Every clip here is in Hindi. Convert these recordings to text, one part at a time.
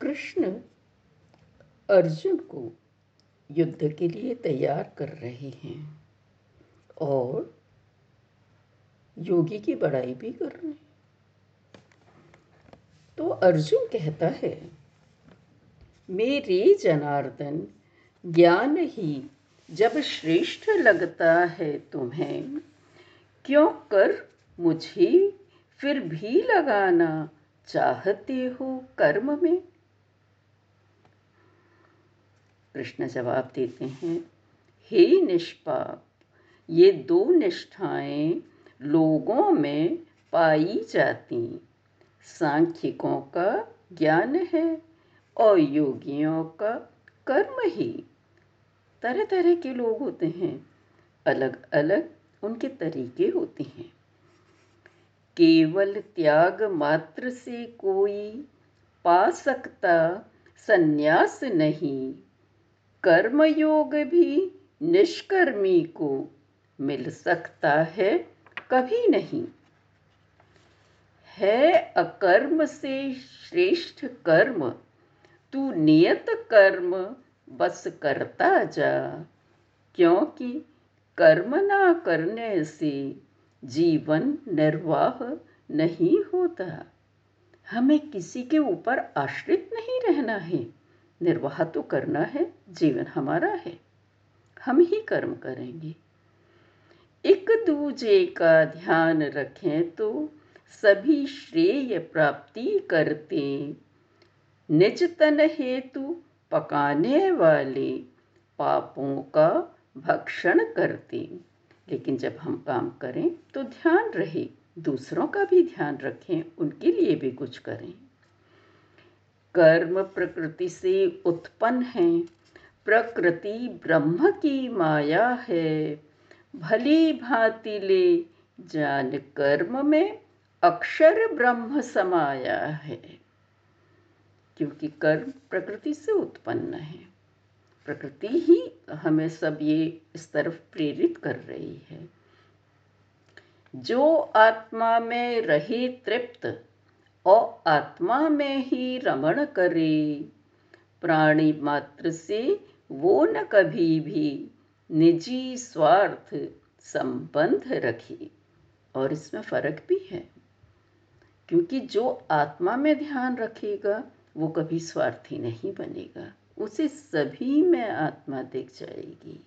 कृष्ण अर्जुन को युद्ध के लिए तैयार कर रहे हैं और योगी की बड़ाई भी कर रहे हैं। तो अर्जुन कहता है, मेरे जनार्दन, ज्ञान ही जब श्रेष्ठ लगता है तुम्हें, क्यों कर मुझे फिर भी लगाना चाहते हो कर्म में? कृष्ण जवाब देते हैं, हे निष्पाप, ये दो निष्ठाएँ लोगों में पाई जाती, सांख्यिकों का ज्ञान है और योगियों का कर्म ही। तरह तरह के लोग होते हैं अलग अलग उनके तरीके होते हैं। केवल त्याग मात्र से कोई पा सकता, संन्यास नहीं। कर्मयोग भी निष्कर्मी को मिल सकता है कभी नहीं। है अकर्म से श्रेष्ठ कर्म, तू नियत कर्म बस करता जा। क्योंकि कर्म ना करने से जीवन निर्वाह नहीं होता। हमें किसी के ऊपर आश्रित नहीं रहना है। निर्वाह तो करना है, जीवन हमारा है। हम ही कर्म करेंगे। एक दूजे का ध्यान रखें तो सभी श्रेय प्राप्ति करते। निज तन हेतु पकाने वाले पापों का भक्षण करते। लेकिन जब हम काम करें तो ध्यान रहे, दूसरों का भी ध्यान रखें, उनके लिए भी कुछ करें। कर्म प्रकृति से उत्पन्न है। प्रकृति ब्रह्म की माया है। भली भांति ले जान कर्म में अक्षर ब्रह्म समाया है। क्योंकि कर्म प्रकृति से उत्पन्न है। प्रकृति ही हमें सब ये इस तरफ़ प्रेरित कर रही है। जो आत्मा में रहे तृप्त और आत्मा में ही रमण करे। प्राणी मात्र से वो न कभी भी निजी स्वार्थ संबंध रखे। और इसमें फ़र्क भी है, क्योंकि जो आत्मा में ध्यान रखेगा, वो कभी स्वार्थी नहीं बनेगा। उसे सभी में आत्मा दिख जाएगी।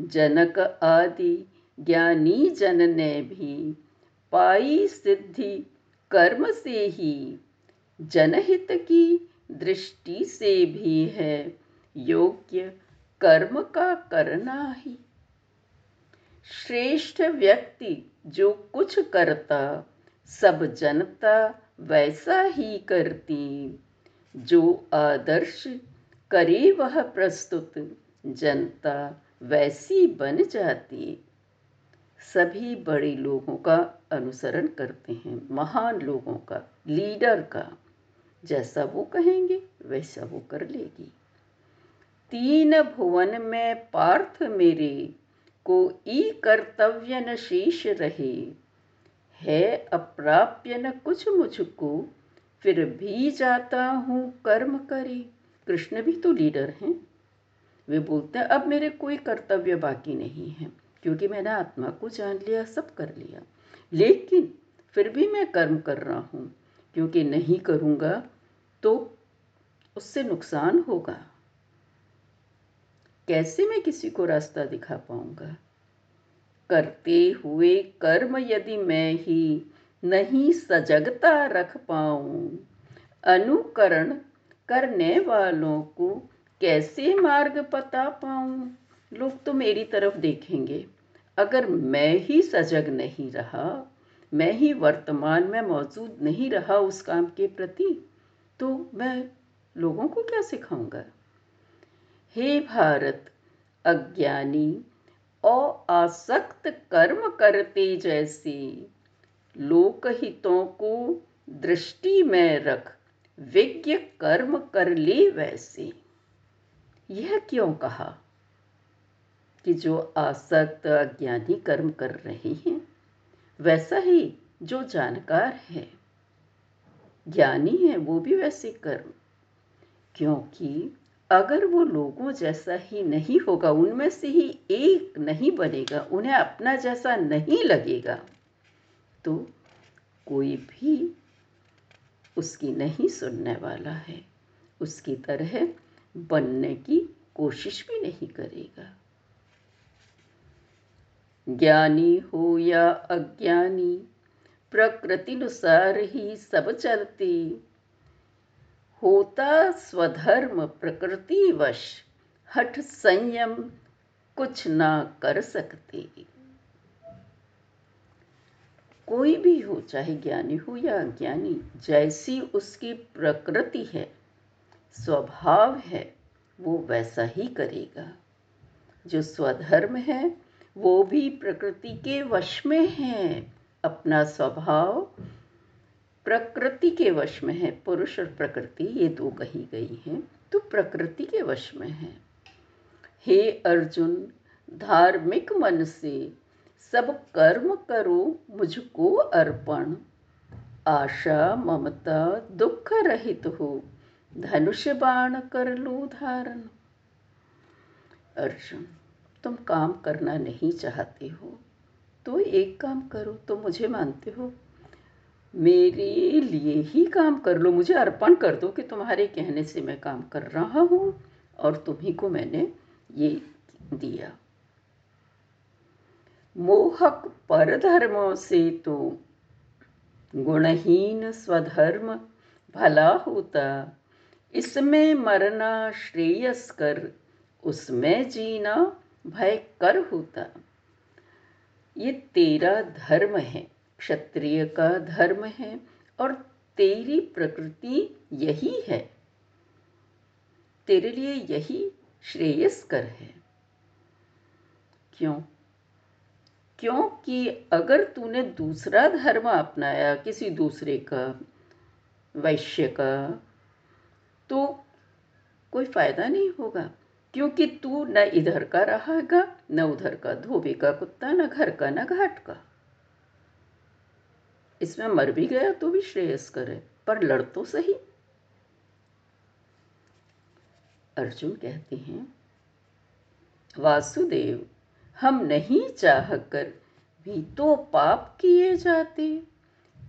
जनक आदि ज्ञानी जन ने भी पाई सिद्धि कर्म से ही, जनहित की दृष्टि से भी है, योग्य कर्म का करना ही। श्रेष्ठ व्यक्ति जो कुछ करता, सब जनता वैसा ही करती। जो आदर्श करे वह प्रस्तुत, जनता वैसी बन जाती। सभी बड़े लोगों का अनुसरण करते हैं। महान लोगों का, लीडर का, जैसा वो कहेंगे, वैसा वो कर लेगी। तीन भुवन में पार्थ मेरे, को ई कर्तव्य न शेष रहे। है अप्राप्य न कुछ मुझको, फिर भी जाता हूँ कर्म करे। कृष्ण भी तो लीडर हैं। वे बोलते हैं, अब मेरे कोई कर्तव्य बाकी नहीं है, क्योंकि मैंने आत्मा को जान लिया, सब कर लिया। लेकिन फिर भी मैं कर्म कर रहा हूँ, क्योंकि नहीं करूँगा तो उससे नुकसान होगा। कैसे मैं किसी को रास्ता दिखा पाऊँगा? करते हुए कर्म यदि मैं ही नहीं सजगता रख पाऊँ, अनुकरण करने वालों को कैसे मार्ग पता पाऊँ? लोग तो मेरी तरफ़ देखेंगे। अगर मैं ही सजग नहीं रहा, मैं ही वर्तमान में मौजूद नहीं रहा उस काम के प्रति तो मैं लोगों को क्या सिखाऊँगा? हे भारत, अज्ञानी और आसक्त कर्म करते जैसे, लोकहितों को दृष्टि में रख, विज्ञ कर्म कर ले वैसे। यह क्यों कहा? कि जो आसक्त अज्ञानी कर्म कर रहे हैं, वैसा ही जो जानकार है, ज्ञानी है, वो भी वैसे कर्म। क्योंकि अगर वो लोगों जैसा ही नहीं होगा, उनमें से ही एक नहीं बनेगा, उन्हें अपना जैसा नहीं लगेगा तो कोई भी उसकी नहीं सुनने वाला है। उसकी तरह बनने की कोशिश भी नहीं करेगा। ज्ञानी हो या अज्ञानी, प्रकृतिनुसार ही सब चलती। होता स्वधर्म प्रकृति वश हठ संयम कुछ ना कर सकते। कोई भी हो, चाहे ज्ञानी हो या अज्ञानी, जैसी उसकी प्रकृति है, स्वभाव है, वो वैसा ही करेगा। जो स्वधर्म है वो भी प्रकृति के वश में है, अपना स्वभाव प्रकृति के वश में है, पुरुष और प्रकृति ये दो कही गई हैं तो प्रकृति के वश में है। हे अर्जुन, धार्मिक मन से सब कर्म करो, मुझको अर्पण। आशा, ममता, दुख रहित हो धनुष बाण कर लो धारण। अर्जुन तुम काम करना नहीं चाहते हो तो एक काम करो तो मुझे मानते हो। मेरे लिए ही काम कर लो, मुझे अर्पण कर दो कि तुम्हारे कहने से मैं काम कर रहा हूँ और तुम्ही को मैंने ये दिया। मोहक पर धर्मों से तो गुणहीन स्वधर्म भला होता। इसमें मरना श्रेयस्कर, उसमें जीना भय कर होता। ये तेरा धर्म है, क्षत्रिय का धर्म है, और तेरी प्रकृति यही है। तेरे लिए यही श्रेयस्कर है। क्यों? क्योंकि अगर तूने दूसरा धर्म अपनाया किसी दूसरे का, वैश्य का तो कोई फ़ायदा नहीं होगा। क्योंकि तू न इधर का रहेगा, न उधर का धोबी का कुत्ता, न घर का, न घाट का। इसमें मर भी गया तो भी श्रेयस करे, पर लड़ तो सही। अर्जुन कहते हैं, वासुदेव, हम नहीं चाह कर भी तो पाप किए जाते।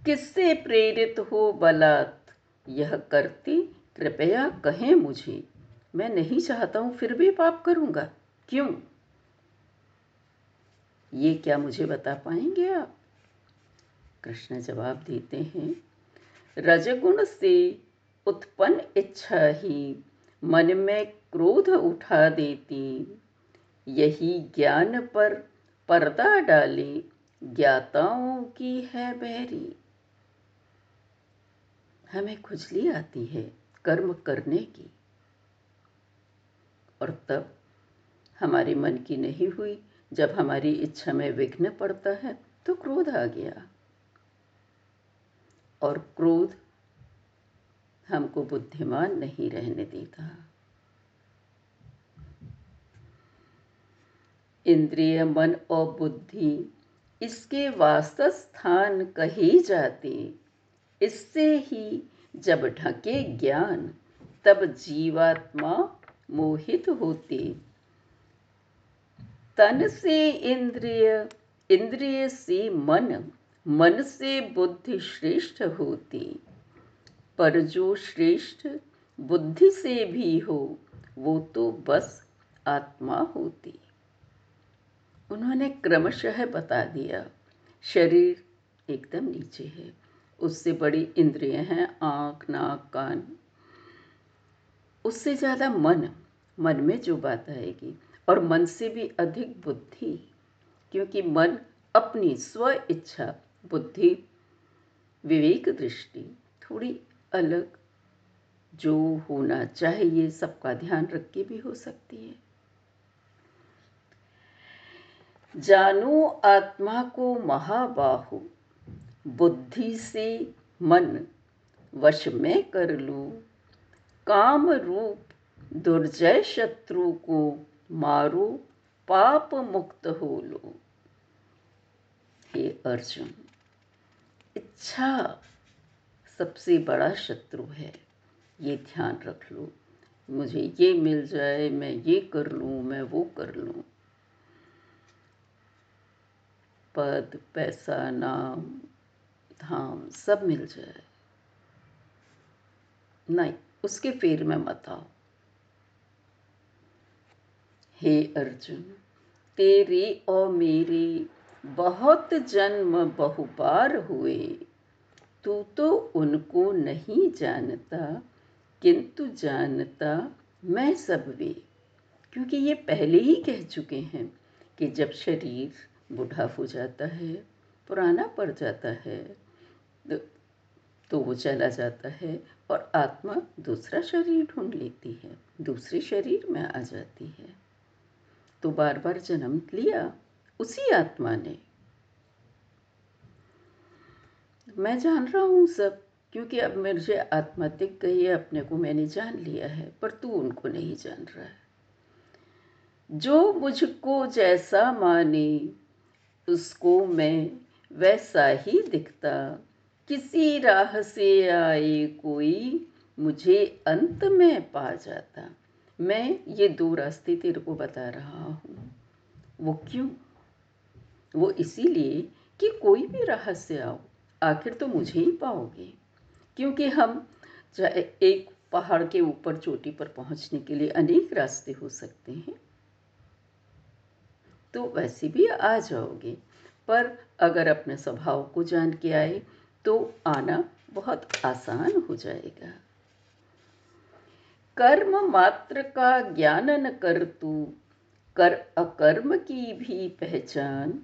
किससे प्रेरित हो बलात्? यह करती, कृपया कहें मुझे। मैं नहीं चाहता हूँ, फिर भी पाप करूँगा। क्यों? ये क्या मुझे बता पाएँगे आप? कृष्ण जवाब देते हैं, रजगुण से उत्पन्न इच्छा ही मन में क्रोध उठा देती। यही ज्ञान पर पर्दा डाले, ज्ञाताओं की है बैरी। हमें खुजली आती है कर्म करने की। और तब हमारे मन की नहीं हुई। जब हमारी इच्छा में विघ्न पड़ता है तो क्रोध आ गया। और क्रोध हमको बुद्धिमान नहीं रहने देता। इंद्रिय, मन और बुद्धि इसके वास्तव स्थान कही जाती। इससे ही जब ढके ज्ञान, तब जीवात्मा मोहित होते। तन से इंद्रिय इंद्रिय से मन मन से बुद्धि श्रेष्ठ होती। पर जो श्रेष्ठ बुद्धि से भी हो, वो तो बस आत्मा होती। उन्होंने क्रमशः बता दिया, शरीर एकदम नीचे है, उससे बड़ी इंद्रिय हैं आँख, नाक, कान। उससे ज़्यादा मन मन में जो बात आएगी और मन से भी अधिक बुद्धि, क्योंकि मन अपनी स्व इच्छा, बुद्धि, विवेक दृष्टि थोड़ी अलग जो होना चाहिए, सबका ध्यान रख के भी हो सकती है। जानो आत्मा को महाबाहु, बुद्धि से मन, वश में कर लूँ काम रूप दुर्जय शत्रु को मारो, पाप मुक्त हो लो। हे अर्जुन, इच्छा सबसे बड़ा शत्रु है, ये ध्यान रख लो। मुझे ये मिल जाए, मैं ये कर लूँ, मैं वो कर लूँ। पद, पैसा, नाम, धाम सब मिल जाए। नहीं उसके फेर में मत आओ। हे अर्जुन तेरे और मेरे बहुत जन्म बहुबार हुए। तू तो उनको नहीं जानता किंतु जानता मैं सब वे। क्योंकि ये पहले ही कह चुके हैं कि जब शरीर बूढ़ा हो जाता है पुराना पड़ जाता है तो, तो वो चला जाता है। और आत्मा दूसरा शरीर ढूंढ लेती है, दूसरे शरीर में आ जाती है। तो बार बार जन्म लिया, उसी आत्मा ने। मैं जान रहा हूँ सब, क्योंकि अब मुझे आत्मातिक गई है, अपने को मैंने जान लिया है, पर तू उनको नहीं जान रहा है। जो मुझको जैसा माने, उसको मैं वैसा ही दिखता किसी राह से आए कोई मुझे अंत में पा जाता। मैं ये दो रास्ते तेरे को बता रहा हूँ। वो क्यों? वो इसीलिए कि कोई भी राह से आओ, आखिर तो मुझे ही पाओगे। क्योंकि हम चाहे एक पहाड़ के ऊपर चोटी पर पहुँचने के लिए अनेक रास्ते हो सकते हैं। तो वैसे भी आ जाओगे। पर अगर अपने स्वभाव को जान के आए तो आना बहुत आसान हो जाएगा। कर्म मात्र का ज्ञान न कर तू, कर अकर्म की भी पहचान।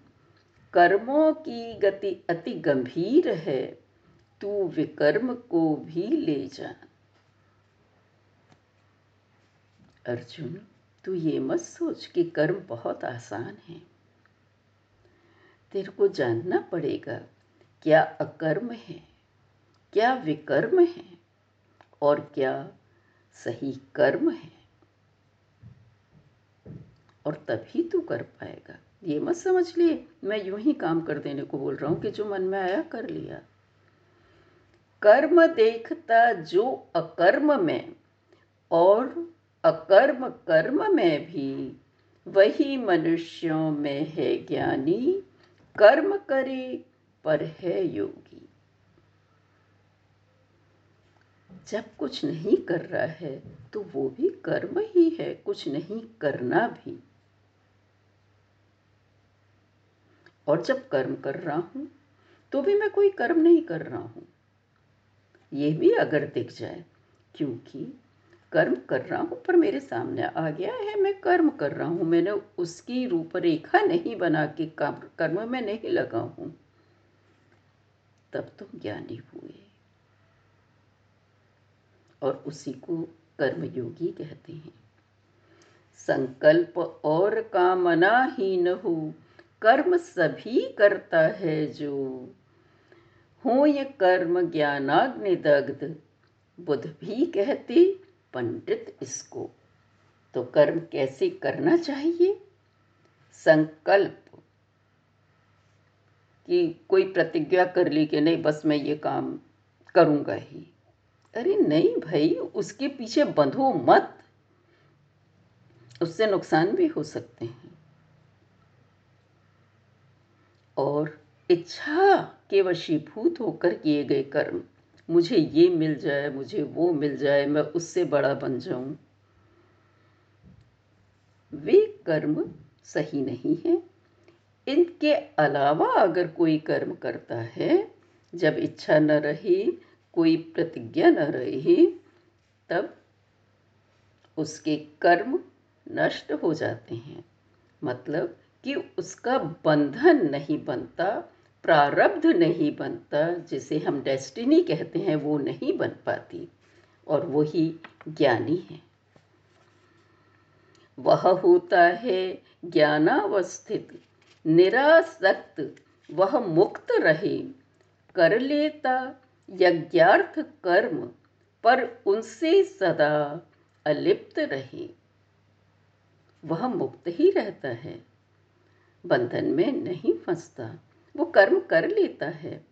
कर्मों की गति अति गंभीर है, तू विकर्म को भी ले जा। अर्जुन, तू ये मत सोच कि कर्म बहुत आसान है। तेरे को जानना पड़ेगा क्या अकर्म है? क्या विकर्म है? और क्या सही कर्म है? और तभी तू कर पाएगा। ये मत समझ लिए, मैं यूँ ही काम कर देने को बोल रहा हूँ कि जो मन में आया, कर लिया। कर्म देखता जो अकर्म में, और अकर्म कर्म में भी वही मनुष्यों में है ज्ञानी। कर्म करे पर है योगी। जब कुछ नहीं कर रहा है तो वो भी कर्म ही है, कुछ नहीं करना भी। और जब कर्म कर रहा हूँ तो भी मैं कोई कर्म नहीं कर रहा हूँ। ये भी अगर दिख जाए, क्योंकि कर्म कर रहा हूँ, पर मेरे सामने आ गया है, मैं कर्म कर रहा हूँ, मैंने उसकी रूपरेखा नहीं बना के कर्म में नहीं लगा हूँ। तब तुम ज्ञानी हुए। और उसी को कर्मयोगी कहते हैं। संकल्प और कामना ही न हो, कर्म सभी करता है जो। हो ये कर्म ज्ञानाग्नि दग्ध बुद्ध भी कहते, पंडित इसको। तो कर्म कैसे करना चाहिए? संकल्प कि कोई प्रतिज्ञा कर ली कि नहीं, बस मैं ये काम करूँगा ही। अरे नहीं भाई, उसके पीछे बंधो मत। उससे नुकसान भी हो सकते हैं। और इच्छा के वशीभूत होकर किए गए कर्म, मुझे ये मिल जाए, मुझे वो मिल जाए, मैं उससे बड़ा बन जाऊँ। वे कर्म सही नहीं है। इनके अलावा अगर कोई कर्म करता है, जब इच्छा न रही, कोई प्रतिज्ञा न रही, तब उसके कर्म नष्ट हो जाते हैं। मतलब कि उसका बंधन नहीं बनता, प्रारब्ध नहीं बनता, जिसे हम डेस्टिनी कहते हैं, वो नहीं बन पाती, और वही ज्ञानी है। वह होता है ज्ञानावस्थित निरासक्त, वह मुक्त रहे। कर लेता यज्ञार्थ कर्म, पर उनसे सदा अलिप्त रहे। वह मुक्त ही रहता है। बंधन में नहीं फंसता, वो कर्म कर लेता है।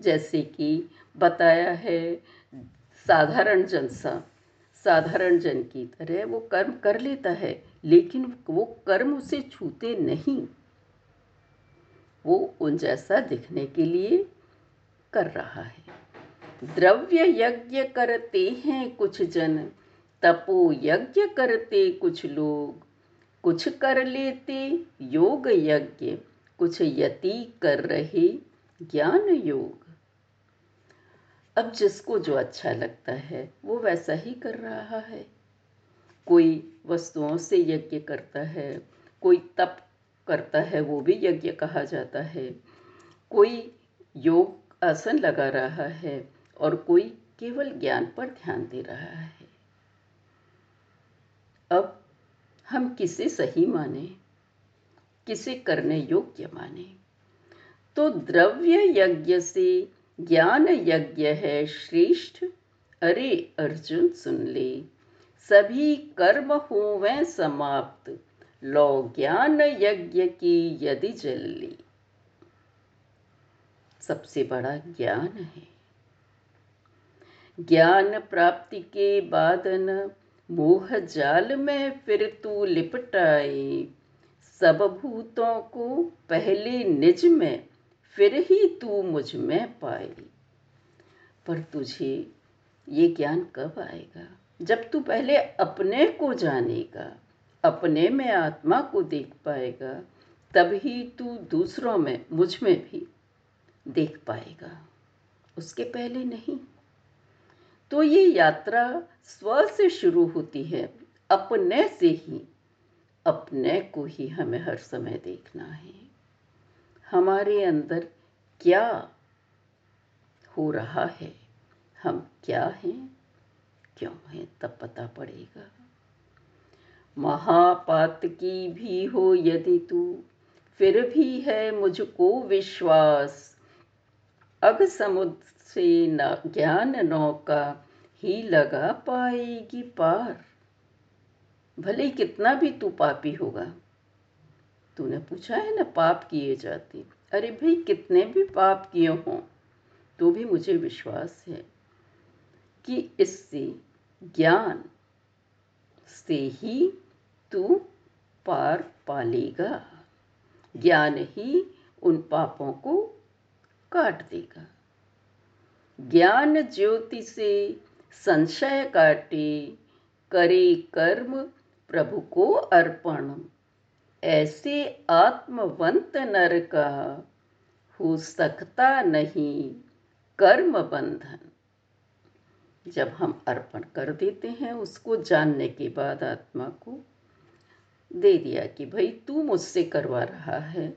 जैसे कि बताया है साधारण जन सा, साधारण जन की तरह वो कर्म कर लेता है, लेकिन वो कर्म उसे छूते नहीं। वो उन जैसा दिखने के लिए कर रहा है। द्रव्य यज्ञ करते हैं कुछ जन, तपो यज्ञ करते कुछ लोग। कुछ कर लेते योग यज्ञ, कुछ यति कर रहे ज्ञान योग। अब जिसको जो अच्छा लगता है, वो वैसा ही कर रहा है। कोई वस्तुओं से यज्ञ करता है, कोई तप करता है, वो भी यज्ञ कहा जाता है। कोई योग आसन लगा रहा है और कोई केवल ज्ञान पर ध्यान दे रहा है। अब हम किसे सही माने, किसे करने योग्य माने? तो द्रव्य यज्ञ से ज्ञान यज्ञ है, श्रेष्ठ। अरे अर्जुन सुन ले, सभी कर्म हो वह समाप्त। लो ज्ञान यज्ञ की यदि जल ली सबसे बड़ा ज्ञान है। ज्ञान प्राप्ति के बाद न मोह जाल में फिर तू लिपटाए। सब भूतों को पहले निज में फिर ही तू मुझमें पाए। पर तुझे ये ज्ञान कब आएगा? जब तू पहले अपने को जानेगा। अपने में आत्मा को देख पाएगा, तभी तू दूसरों में, मुझमें भी देख पाएगा। उसके पहले नहीं। तो ये यात्रा स्व से शुरू होती है। अपने से ही, अपने को ही हमें हर समय देखना है। हमारे अंदर क्या हो रहा है? हम क्या हैं? क्यों हैं? तब पता पड़ेगा। महापात की भी हो यदि तू, फिर भी है मुझको विश्वास। अग समुद्र से न ज्ञान नौका ही लगा पाएगी पार। भले कितना भी तू पापी होगा, तूने पूछा है ना पाप किए जाते। अरे भाई, कितने भी पाप किए हों तो भी मुझे विश्वास है कि इससे ज्ञान से ही तू पार पालेगा। ज्ञान ही उन पापों को काट देगा। ज्ञान ज्योति से संशय काटे, करे कर्म प्रभु को अर्पण। ऐसे आत्मवंत नर का हो सकता नहीं कर्म बंधन। जब हम अर्पण कर देते हैं, उसको जानने के बाद आत्मा को दे दिया कि भाई तू मुझसे करवा रहा है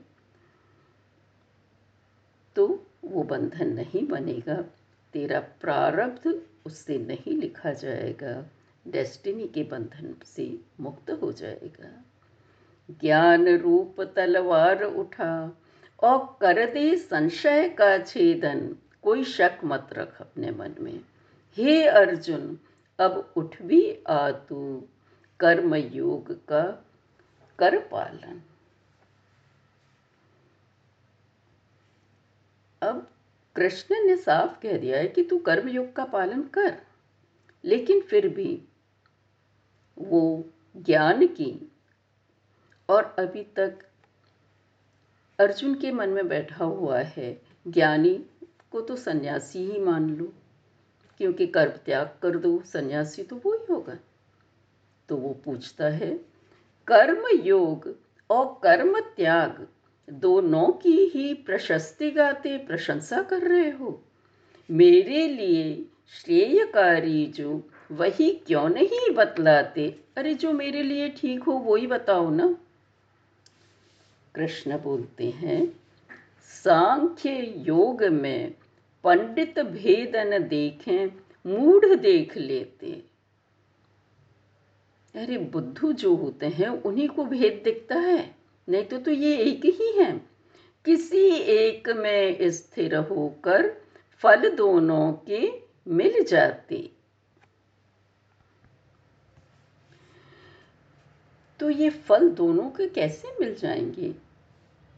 तो वो बंधन नहीं बनेगा। तेरा प्रारब्ध उससे नहीं लिखा जाएगा। डेस्टिनी के बंधन से मुक्त हो जाएगा। ज्ञान रूप तलवार उठा और कर दे संशय का छेदन। कोई शक मत रख अपने मन में। हे अर्जुन, अब उठ भी आ तू। कर्म योग का कर पालन। अब कृष्ण ने साफ़ कह दिया है कि तू कर्म योग का पालन कर, लेकिन फिर भी वो ज्ञान की और अभी तक अर्जुन के मन में बैठा हुआ है। ज्ञानी को तो सन्यासी ही मान लो, क्योंकि कर्म त्याग कर दो, सन्यासी तो वो ही होगा। तो वो पूछता है कर्म योग और कर्म त्याग दोनों की ही प्रशस्ति गाते प्रशंसा कर रहे हो। मेरे लिए श्रेयकारी जो वही क्यों नहीं बतलाते? अरे जो मेरे लिए ठीक हो वही बताओ ना। कृष्ण बोलते हैं, सांख्य योग में पंडित भेदन देखें, मूढ़ देख लेते। अरे बुद्धू जो होते हैं, उन्हीं को भेद दिखता है। नहीं तो तो ये एक ही है। किसी एक में स्थिर होकर फल दोनों के मिल जाते। तो ये फल दोनों के कैसे मिल जाएँगे?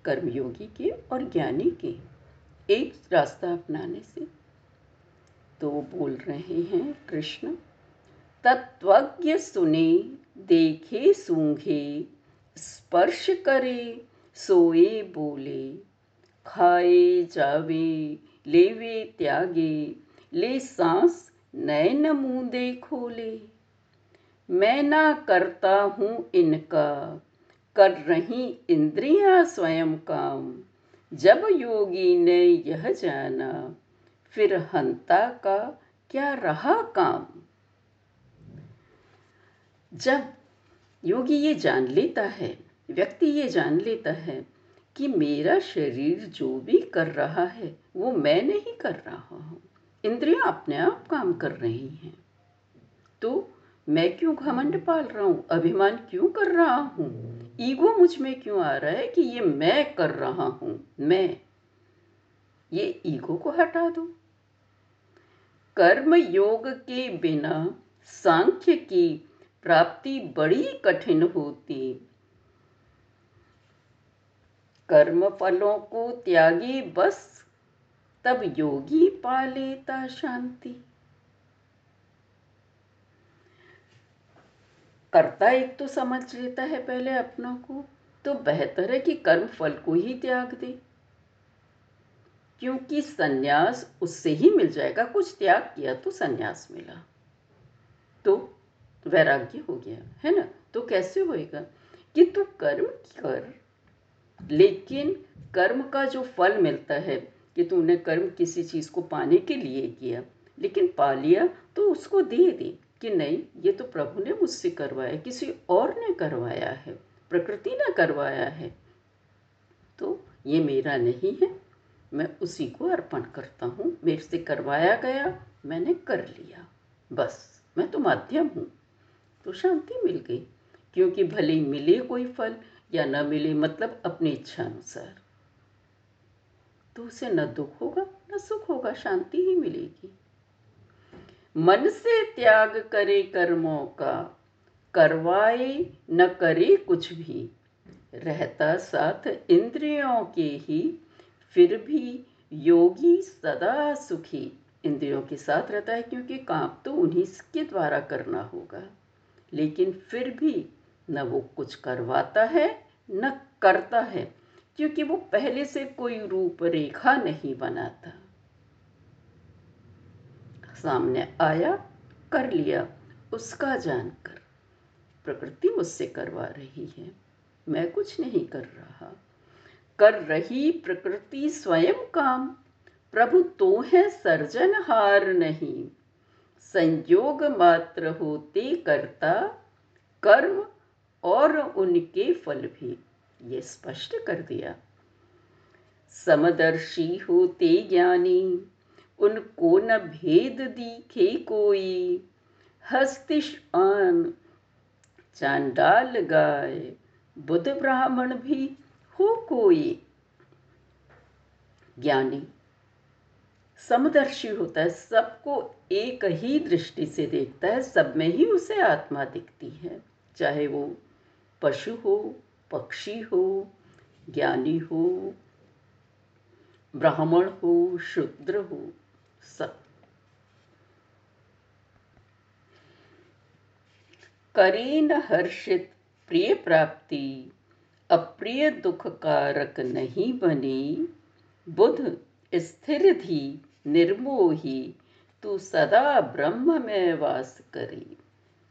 कर्मयोगी के और ज्ञानी के। एक रास्ता अपनाने से। तो बोल रहे हैं कृष्ण तत्वज्ञ सुने देखे सूंघे, स्पर्श करे, सोए बोले। खाए, जावे, लेवे, त्यागे, ले सांस नैन मूंदे खोले। मैं ना करता हूँ इनका, कर रही इंद्रियाँ स्वयं काम। जब योगी ने यह जाना, फिर हंता का क्या रहा काम? जब योगी ये जान लेता है, व्यक्ति ये जान लेता है कि मेरा शरीर जो भी कर रहा है, वो मैं नहीं कर रहा हूँ। इंद्रियाँ अपने आप काम कर रही हैं। तो मैं क्यों घमंड पाल रहा हूँ? अभिमान क्यों कर रहा हूँ? ईगो मुझमें क्यों आ रहा है कि ये मैं कर रहा हूँ? मैं। ये ईगो को हटा दो। कर्म योग के बिना, सांख्य की प्राप्ति बड़ी कठिन होती। कर्म फलों को त्यागी बस, तब योगी पा लेता शांति। करता एक तो समझ लेता है पहले अपनों को तो बेहतर है कि कर्म फल को ही त्याग दे। क्योंकि सन्यास उससे ही मिल जाएगा, कुछ त्याग किया तो सन्यास मिला। तो वैराग्य हो गया, है ना? तो कैसे होएगा कि तू कर्म कर, लेकिन कर्म का जो फल मिलता है कि तूने कर्म किसी चीज़ को पाने के लिए किया, लेकिन पा लिया तो उसको दे दे कि नहीं, ये तो प्रभु ने मुझसे करवाया, किसी और ने करवाया है, प्रकृति ने करवाया है। तो ये मेरा नहीं है, मैं उसी को अर्पण करता हूँ, मेरे से करवाया गया, मैंने कर लिया, बस, मैं तो माध्यम हूँ। तो शांति मिल गई। क्योंकि भले मिले कोई फल या न मिले मतलब अपनी इच्छा अनुसार। तो उसे न दुख होगा, न सुख होगा, शांति ही मिलेगी। मन से त्याग करे कर्मों का, करवाए न करे कुछ भी। रहता साथ इंद्रियों के ही, फिर भी योगी सदा सुखी। इंद्रियों के साथ रहता है क्योंकि काम तो उन्हीं के द्वारा करना होगा। लेकिन फिर भी न वो कुछ करवाता है, न करता है, क्योंकि वो पहले से कोई रूपरेखा नहीं बनाता। सामने आया, कर लिया, उसका जानकर। प्रकृति मुझसे करवा रही है, मैं कुछ नहीं कर रहा। कर रही प्रकृति स्वयं काम, प्रभु तो है सर्जनहार नहीं। संयोग मात्र होते करता कर्म और उनके फल भी। ये स्पष्ट कर दिया। समदर्शी होते ज्ञानी, उनको न भेद दिखे कोई। हस्तिशान चांडाल गाय, बुद्ध ब्राह्मण भी हो कोई। ज्ञानी, समदर्शी होता है, सबको एक ही दृष्टि से देखता है, सब में ही उसे आत्मा दिखती है। चाहे वो पशु हो, पक्षी हो, ज्ञानी हो, ब्राह्मण हो, शूद्र हो, सब। करे न हर्षित प्रिय प्राप्ति, अप्रिय दुख कारक नहीं बनी। बुध स्थिर थी, निर्मोही तू सदा ब्रह्म में वास करी।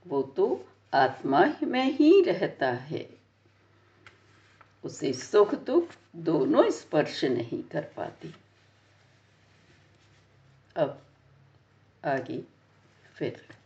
वो तो आत्मा में ही रहता है। उसे सुख दुख दोनों स्पर्श नहीं कर पाती। अब आगे फिर।